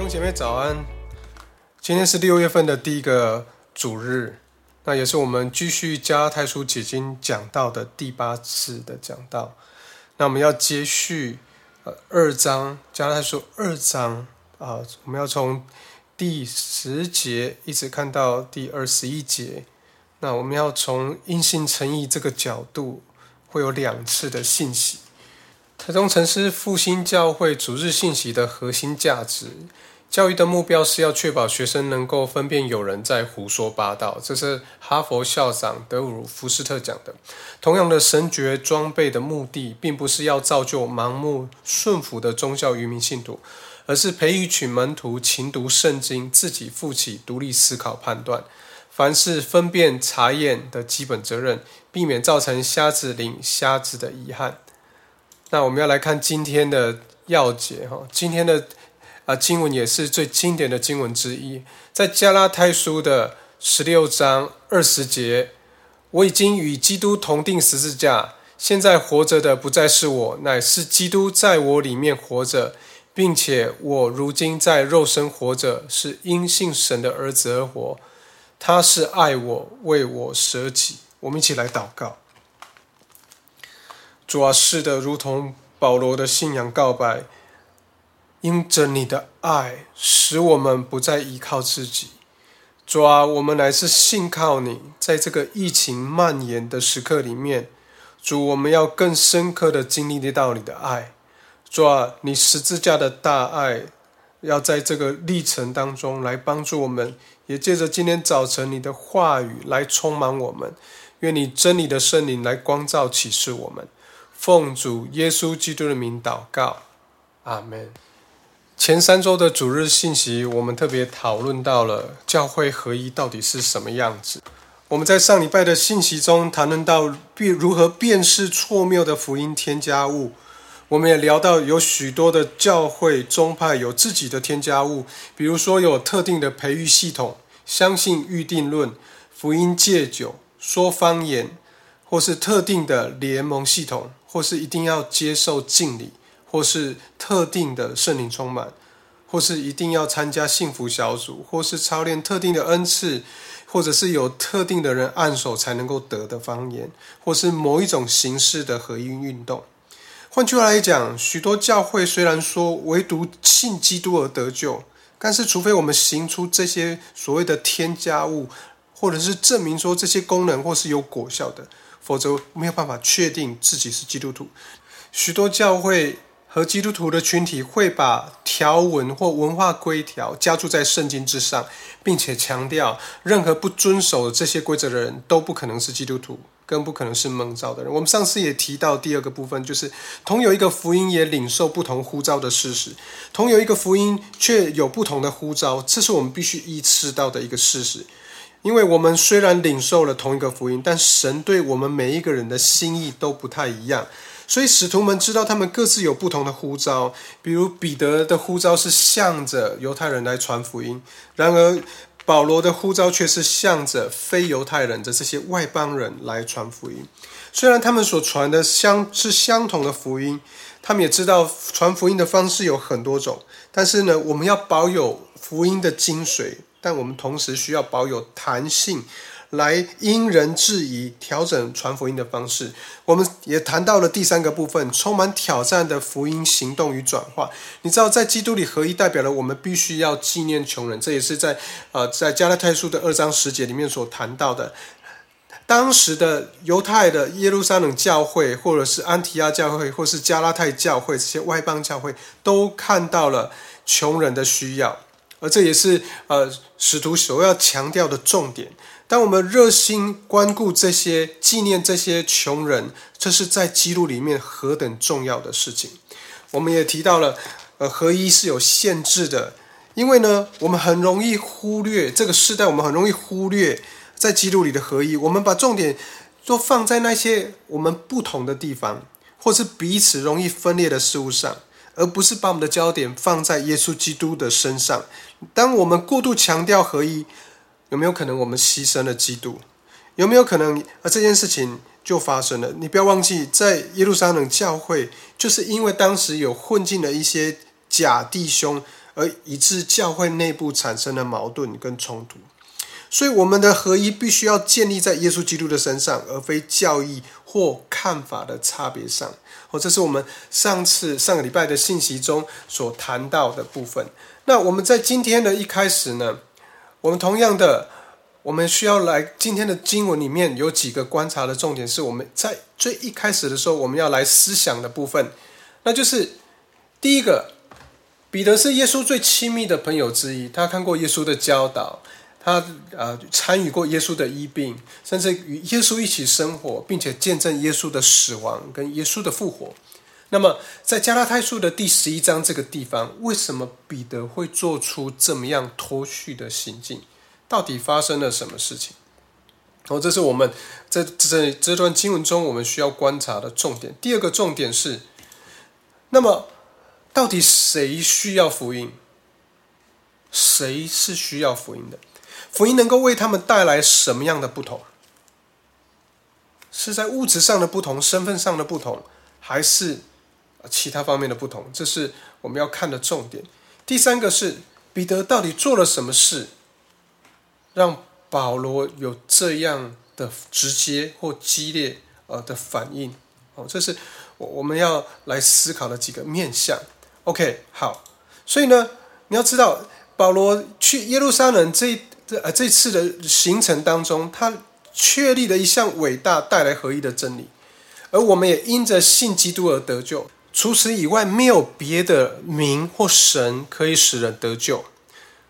弟兄姐妹早安！今天是六月份的第一个主日，那也是我们继续加太书解经讲到的第八次的讲道。那我们要接续呃二章加太书二章啊，我们要从第十节一直看到第二十一节。那我们要从因信诚意这个角度，会有两次的信息。台中城市复兴教会主日信息的核心价值，教育的目标是要确保学生能够分辨有人在胡说八道。这是哈佛校长德鲁福斯特讲的。同样的，神学装备的目的，并不是要造就盲目顺服的宗教愚民信徒，而是培育群门徒勤读圣经，自己负起独立思考判断。凡是分辨查验的基本责任，避免造成瞎子领瞎子的遗憾。那我们要来看今天的要节哈，今天的啊经文也是最经典的经文之一，在加拉太书的十六章二十节，我已经与基督同定十字架，现在活着的不再是我，乃是基督在我里面活着，并且我如今在肉身活着，是因信神的儿子而活。他是爱我，为我舍己。我们一起来祷告。主啊，是的，如同保罗的信仰告白，因着你的爱，使我们不再依靠自己。主啊，我们乃是信靠你，在这个疫情蔓延的时刻里面，主，我们要更深刻的经历到你的爱。主啊，你十字架的大爱，要在这个历程当中来帮助我们。也借着今天早晨你的话语来充满我们，愿你真理的圣灵来光照启示我们。奉主耶稣基督的名祷告，阿门。前三周的主日信息，我们特别讨论到了教会合一到底是什么样子。我们在上礼拜的信息中谈论到辨如何辨识错谬的福音添加物。我们也聊到有许多的教会宗派有自己的添加物，比如说有特定的培育系统，相信预定论、福音戒酒、说方言，或是特定的联盟系统，或是一定要接受敬礼，或是特定的圣灵充满，或是一定要参加幸福小组，或是操练特定的恩赐，或者是有特定的人按手才能够得的方言，或是某一种形式的合一运动。换句话来讲，许多教会虽然说唯独信基督而得救，但是除非我们行出这些所谓的添加物，或者是证明说这些功能或是有果效的，否则没有办法确定自己是基督徒。许多教会和基督徒的群体会把条文或文化规条加注在圣经之上，并且强调任何不遵守这些规则的人都不可能是基督徒。更不可能是蒙召的人。我们上次也提到第二个部分，就是同有一个福音也领受不同呼召的事实，同有一个福音却有不同的呼召，这是我们必须意识到的一个事实。因为我们虽然领受了同一个福音，但神对我们每一个人的心意都不太一样，所以使徒们知道他们各自有不同的呼召。比如彼得的呼召是向着犹太人来传福音，然而。保罗的呼召却是向着非犹太人的这些外邦人来传福音。虽然他们所传的相是相同的福音，他们也知道传福音的方式有很多种。但是呢，我们要保有福音的精髓，但我们同时需要保有弹性。来因人制宜调整传福音的方式。我们也谈到了第三个部分，充满挑战的福音行动与转化。你知道，在基督里合一，代表了我们必须要纪念穷人。这也是在呃在加拉太书的二章十节里面所谈到的。当时的犹太的耶路撒冷教会，或者是安提亚教会，或是加拉太教会这些外邦教会，都看到了穷人的需要，而这也是呃使徒所要强调的重点。当我们热心关顾这些、纪念这些穷人，这是在记录里面何等重要的事情。我们也提到了，呃，合一是有限制的，因为呢，我们很容易忽略这个时代，我们很容易忽略在记录里的合一。我们把重点都放在那些我们不同的地方，或是彼此容易分裂的事物上，而不是把我们的焦点放在耶稣基督的身上。当我们过度强调合一，有没有可能我们牺牲了基督？有没有可能啊？这件事情就发生了。你不要忘记，在耶路撒冷教会，就是因为当时有混进了一些假弟兄，而以致教会内部产生了矛盾跟冲突。所以，我们的合一必须要建立在耶稣基督的身上，而非教义或看法的差别上。哦，这是我们上次上个礼拜的信息中所谈到的部分。那我们在今天的一开始呢，我们同样的，我们需要来今天的经文里面有几个观察的重点，是我们在最一开始的时候我们要来思想的部分，那就是第一个，彼得是耶稣最亲密的朋友之一，他看过耶稣的教导。他呃参与过耶稣的医病，甚至与耶稣一起生活，并且见证耶稣的死亡跟耶稣的复活。那么，在加拉太书的第十一章这个地方，为什么彼得会做出这么样脱序的行径？到底发生了什么事情？哦，这是我们在这这段经文中我们需要观察的重点。第二个重点是，那么到底谁需要福音？谁是需要福音的？福音能够为他们带来什么样的不同？是在物质上的不同、身份上的不同，还是其他方面的不同？这是我们要看的重点。第三个是彼得到底做了什么事，让保罗有这样的直接或激烈呃的反应？哦，这是我我们要来思考的几个面向。OK，好，所以呢，你要知道保罗去耶路撒冷这。这呃，这次的行程当中，他确立了一项伟大、带来合一的真理，而我们也因着信基督而得救。除此以外，没有别的名或神可以使人得救。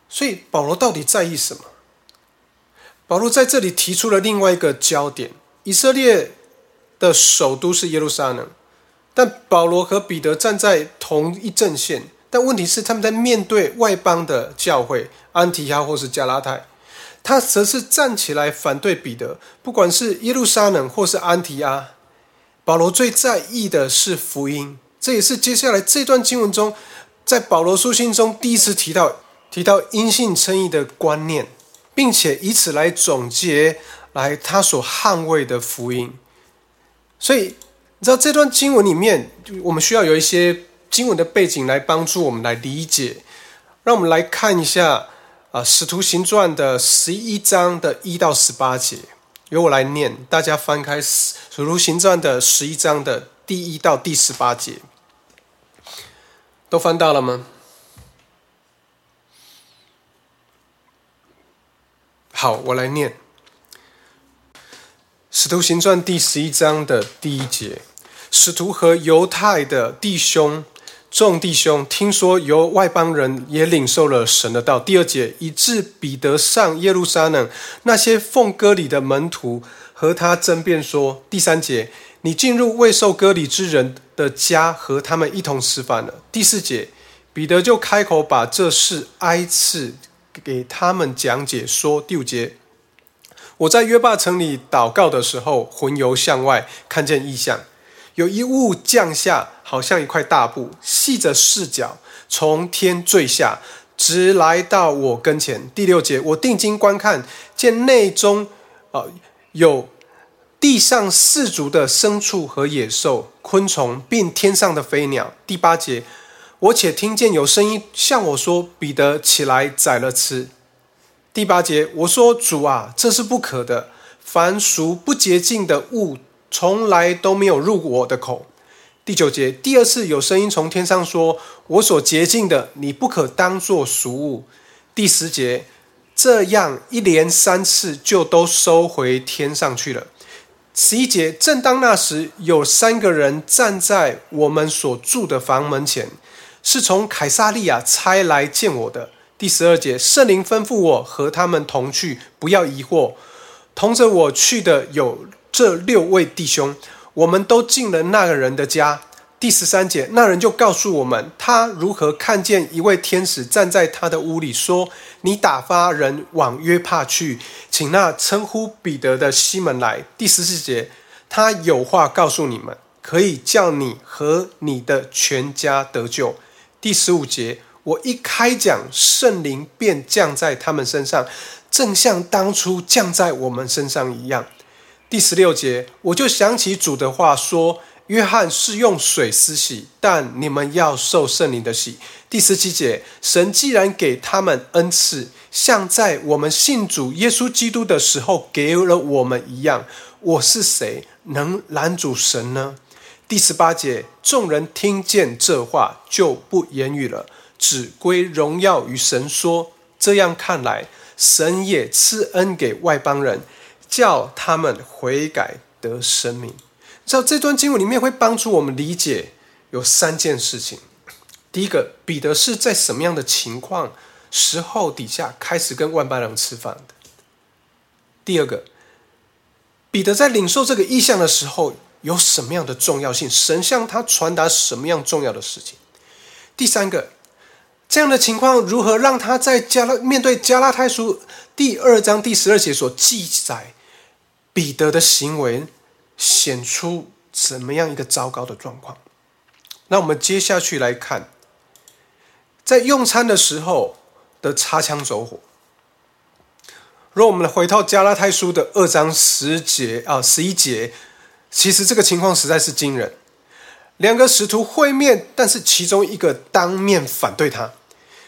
所以，保罗到底在意什么？保罗在这里提出了另外一个焦点：以色列的首都是耶路撒冷，但保罗和彼得站在同一阵线。但问题是，他们在面对外邦的教会安提亚或是加拉太。他则是站起来反对彼得，不管是耶路撒冷或是安提阿，保罗最在意的是福音。这也是接下来这段经文中，在保罗书信中第一次提到提到因信称义的观念，并且以此来总结来他所捍卫的福音。所以你知道这段经文里面，我们需要有一些经文的背景来帮助我们来理解。让我们来看一下。啊，《使徒行传》的十一章的一到十八节，由我来念。大家翻开《使徒行传》的十一章的第一到第十八节，都翻到了吗？好，我来念《使徒行传》第十一章的第一节：使徒和犹太的弟兄。众弟兄听说由外邦人也领受了神的道。第二节，以致彼得上耶路撒冷，那些奉割礼的门徒和他争辩说。第三节，你进入未受割礼之人的家，和他们一同吃饭了。第四节，彼得就开口把这事挨次给他们讲解说。第五节，我在约坝城里祷告的时候，魂游向外，看见异象。有一物降下，好像一块大布，系着四角，从天坠下，直来到我跟前。第六节，我定睛观看，见内中啊有地上四足的牲畜和野兽、昆虫，并天上的飞鸟。第八节，我且听见有声音向我说：“彼得起来宰了吃。”第八节，我说：“主啊，这是不可的。凡俗不洁净的物。”从来都没有入我的口。第九节，第二次有声音从天上说：“我所洁净的，你不可当作俗物。”第十节，这样一连三次就都收回天上去了。十一节，正当那时，有三个人站在我们所住的房门前，是从凯撒利亚差来见我的。第十二节，圣灵吩咐我和他们同去，不要疑惑。同着我去的有。这六位弟兄，我们都进了那个人的家。第十三节，那人就告诉我们，他如何看见一位天使站在他的屋里，说：“你打发人往约帕去，请那称呼彼得的西门来。”第十四节，他有话告诉你们，可以叫你和你的全家得救。第十五节，我一开讲，圣灵便降在他们身上，正像当初降在我们身上一样。第十六节，我就想起主的话说：“约翰是用水施洗，但你们要受圣灵的洗。第十七节，神既然给他们恩赐，像在我们信主耶稣基督的时候给了我们一样，我是谁能拦阻神呢？第十八节，众人听见这话就不言语了，只归荣耀于神，说：这样看来，神也赐恩给外邦人，叫他们悔改得生命。知道这段经文里面会帮助我们理解有三件事情。第一个，彼得是在什么样的情况时候底下开始跟万般人吃饭的？第二个，彼得在领受这个意象的时候有什么样的重要性？神向他传达什么样重要的事情？第三个，这样的情况如何让他在加拉面对加拉太书第二章第十二节所记载彼得的行为？显出怎么样一个糟糕的状况？那我们接下去来看，在用餐的时候的擦枪走火。如果我们回到加拉太书的二章十节啊十一节，其实这个情况实在是惊人。两个使徒会面，但是其中一个当面反对他，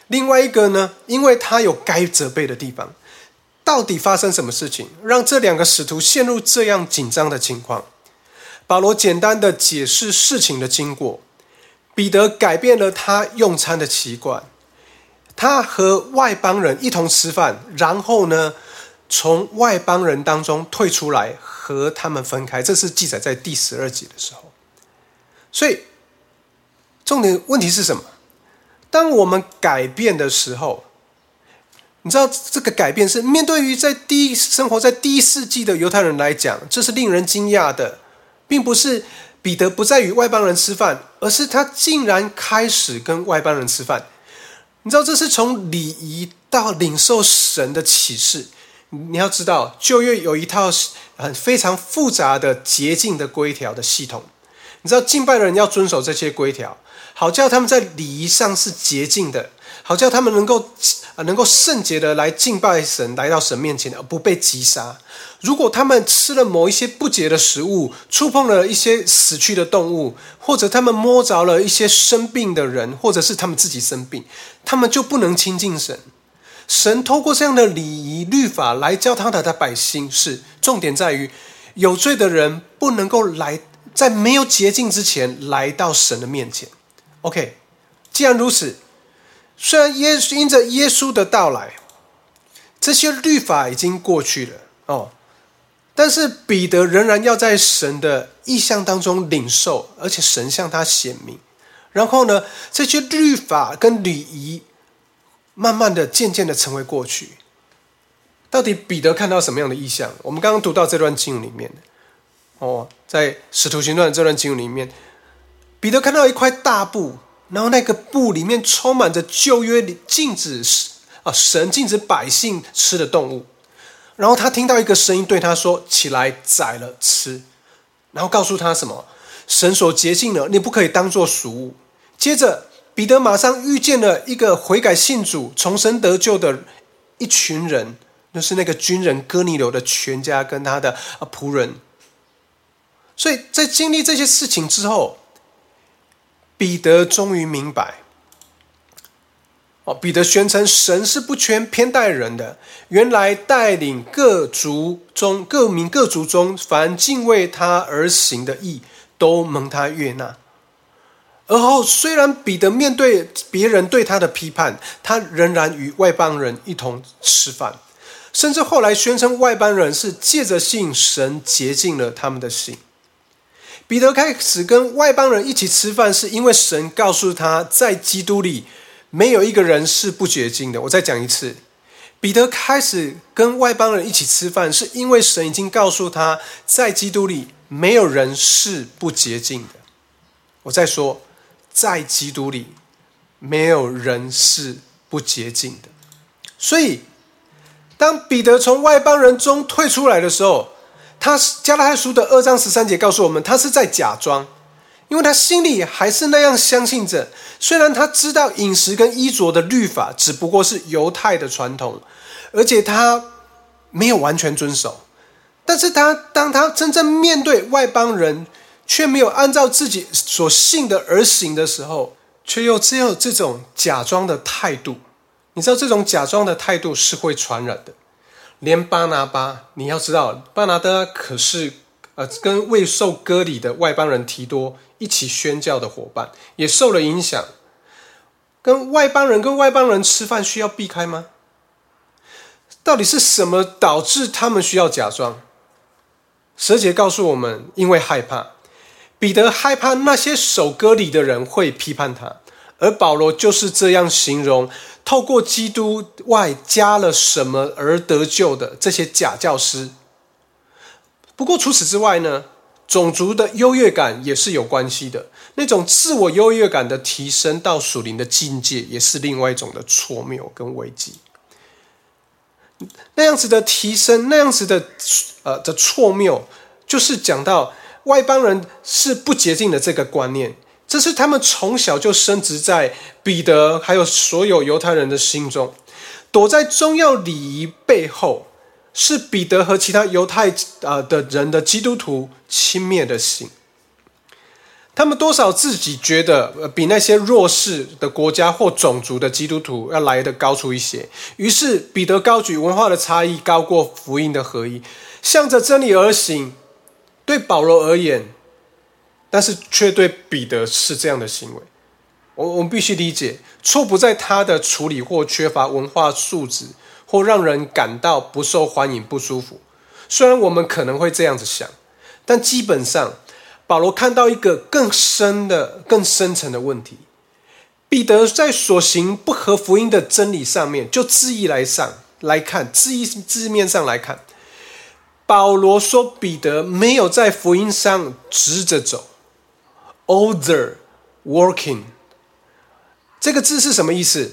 另外一个呢，因为他有该责备的地方。到底发生什么事情，让这两个使徒陷入这样紧张的情况？保罗简单的解释事情的经过。彼得改变了他用餐的习惯，他和外邦人一同吃饭，然后呢，从外邦人当中退出来，和他们分开。这是记载在第十二节的时候。所以，重点问题是什么？当我们改变的时候。你知道这个改变是面对于在第一生活在第一世纪的犹太人来讲，这是令人惊讶的，并不是彼得不再与外邦人吃饭，而是他竟然开始跟外邦人吃饭。你知道这是从礼仪到领受神的启示。你要知道旧约有一套很非常复杂的洁净的规条的系统，你知道敬拜的人要遵守这些规条，好叫他们在礼仪上是洁净的。好叫他们能够啊，能够圣洁的来敬拜神，来到神面前而不被击杀。如果他们吃了某一些不洁的食物，触碰了一些死去的动物，或者他们摸着了一些生病的人，或者是他们自己生病，他们就不能亲近神。神透过这样的礼仪律法来教他的百姓，是重点在于有罪的人不能够来在没有洁净之前来到神的面前。OK，既然如此。虽然耶稣因着耶稣的到来，这些律法已经过去了哦，但是彼得仍然要在神的意象当中领受，而且神向他显明。然后呢，这些律法跟礼仪，慢慢的、渐渐的成为过去。到底彼得看到什么样的意象？我们刚刚读到这段经文里面，哦，在使徒行传这段经文里面，彼得看到一块大布。然后那个布里面充满着旧约里禁止啊神禁止百姓吃的动物，然后他听到一个声音对他说：“起来宰了吃。”然后告诉他什么？神所洁净了，你不可以当做俗物。接着彼得马上遇见了一个悔改信主、重生得救的一群人，就是那个军人哥尼流的全家跟他的仆人。所以在经历这些事情之后。彼得终于明白，哦，彼得宣称神是不缺偏待人的。原来带领各族中各民各族中凡敬畏他而行的义，都蒙他悦纳。而后，虽然彼得面对别人对他的批判，他仍然与外邦人一同吃饭，甚至后来宣称外邦人是借着信神洁净了他们的心。彼得开始跟外邦人一起吃饭，是因为神告诉他在基督里没有一个人是不洁净的。我再讲一次，彼得开始跟外邦人一起吃饭，是因为神已经告诉他在基督里没有人是不洁净的。我再说，在基督里没有人是不洁净的。所以，当彼得从外邦人中退出来的时候，他加拉太书的二章十三节告诉我们，他是在假装，因为他心里还是那样相信着。虽然他知道饮食跟衣着的律法只不过是犹太的传统，而且他没有完全遵守，但是他当他真正面对外邦人却没有按照自己所信的而行的时候，却又只有这种假装的态度。你知道，这种假装的态度是会传染的。连巴拿巴，你要知道，巴拿巴可是呃跟未受割礼的外邦人提多一起宣教的伙伴，也受了影响。跟外邦人跟外邦人吃饭需要避开吗？到底是什么导致他们需要假装？蛇姐告诉我们，因为害怕，彼得害怕那些守割礼的人会批判他，而保罗就是这样形容：透过基督外加了什么而得救的这些假教师。不过除此之外呢，种族的优越感也是有关系的。那种自我优越感的提升到属灵的境界，也是另外一种的错谬跟危机。那样子的提升，那样子的呃的错谬，就是讲到外邦人是不洁净的这个观念，这是他们从小就深植在彼得还有所有犹太人的心中。躲在重要礼仪背后，是彼得和其他犹太啊的人的基督徒轻蔑的心。他们多少自己觉得，呃，比那些弱势的国家或种族的基督徒要来的高出一些。于是彼得高举文化的差异高过福音的合一，向着真理而行。对保罗而言，但是却对彼得是这样的行为。我我们必须理解，错不在他的处理或缺乏文化素质，或让人感到不受欢迎、不舒服。虽然我们可能会这样子想，但基本上。保罗看到一个更深的、更深层的问题。彼得在所行不合福音的真理上面，就字义来上来看，字义字面上来看，保罗说彼得没有在福音上直着走，other working。这个字是什么意思？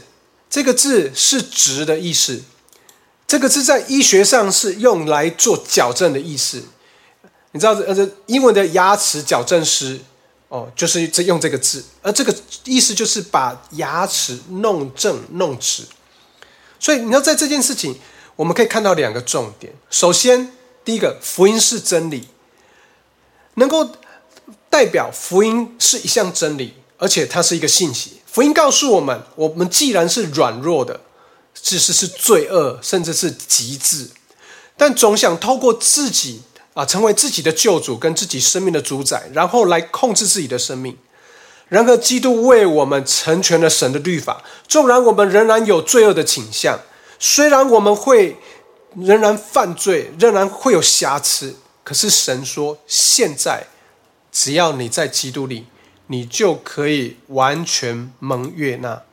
这个字是直的意思。这个字在医学上是用来做矫正的意思。你知道，呃，这英文的牙齿矫正师，哦，就是这用这个字，而这个意思就是把牙齿弄正、弄直。所以，你要在这件事情，我们可以看到两个重点。首先，第一个，福音是真理，能够代表福音是一项真理，而且它是一个信息。福音告诉我们，我们既然是软弱的，其实是罪恶，甚至是极致，但总想透过自己。啊，成为自己的救主跟自己生命的主宰，然后来控制自己的生命。然而，基督为我们成全了神的律法。纵然我们仍然有罪恶的倾向，虽然我们会仍然犯罪，仍然会有瑕疵，可是神说，现在只要你在基督里，你就可以完全蒙悦纳。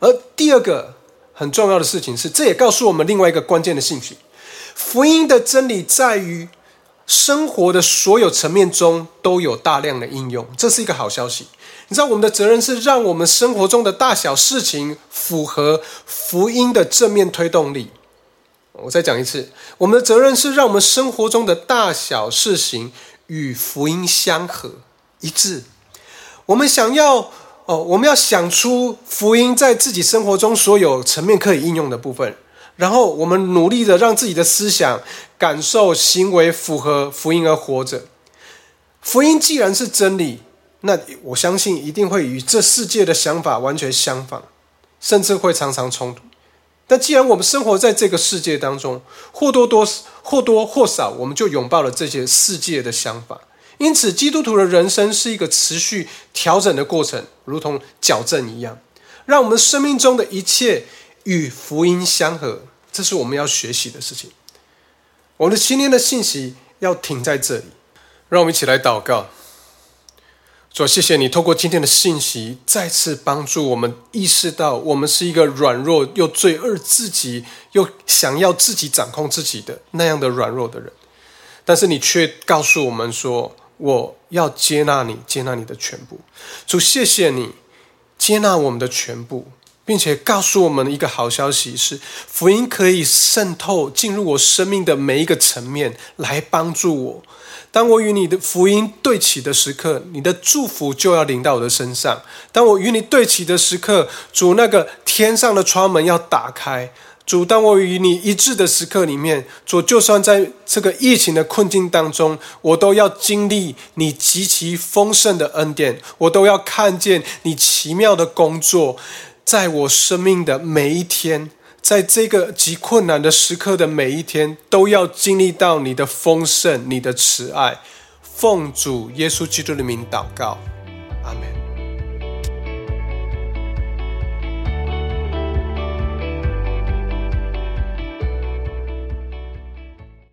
而第二个很重要的事情是，这也告诉我们另外一个关键的信息。福音的真理在于生活的所有层面中都有大量的应用，这是一个好消息。你知道，我们的责任是让我们生活中的大小事情符合福音的正面推动力。我再讲一次，我们的责任是让我们生活中的大小事情与福音相合一致。我们想要哦，我们要想出福音在自己生活中所有层面可以应用的部分。然后我们努力的让自己的思想、感受、行为符合福音而活着。福音既然是真理，那我相信一定会与这世界的想法完全相反，甚至会常常冲突。但既然我们生活在这个世界当中，或多多或多或少，我们就拥抱了这些世界的想法。因此，基督徒的人生是一个持续调整的过程，如同矫正一样，让我们生命中的一切。与福音相合，这是我们要学习的事情。我们的今天的信息要停在这里，让我们一起来祷告。主，谢谢你透过今天的信息，再次帮助我们意识到，我们是一个软弱又罪恶自己，又想要自己掌控自己的那样的软弱的人。但是你却告诉我们说，我要接纳你，接纳你的全部。主，谢谢你接纳我们的全部。并且告诉我们一个好消息是，福音可以渗透进入我生命的每一个层面，来帮助我。当我与你的福音对齐的时刻，你的祝福就要临到我的身上。当我与你对齐的时刻，主那个天上的窗门要打开，主，当我与你一致的时刻里面，主，就算在这个疫情的困境当中，我都要经历你极其丰盛的恩典，我都要看见你奇妙的工作，在我生命的每一天，在这个极困难的时刻的每一天，都要经历到你的丰盛、你的慈爱。奉主耶稣基督的名祷告。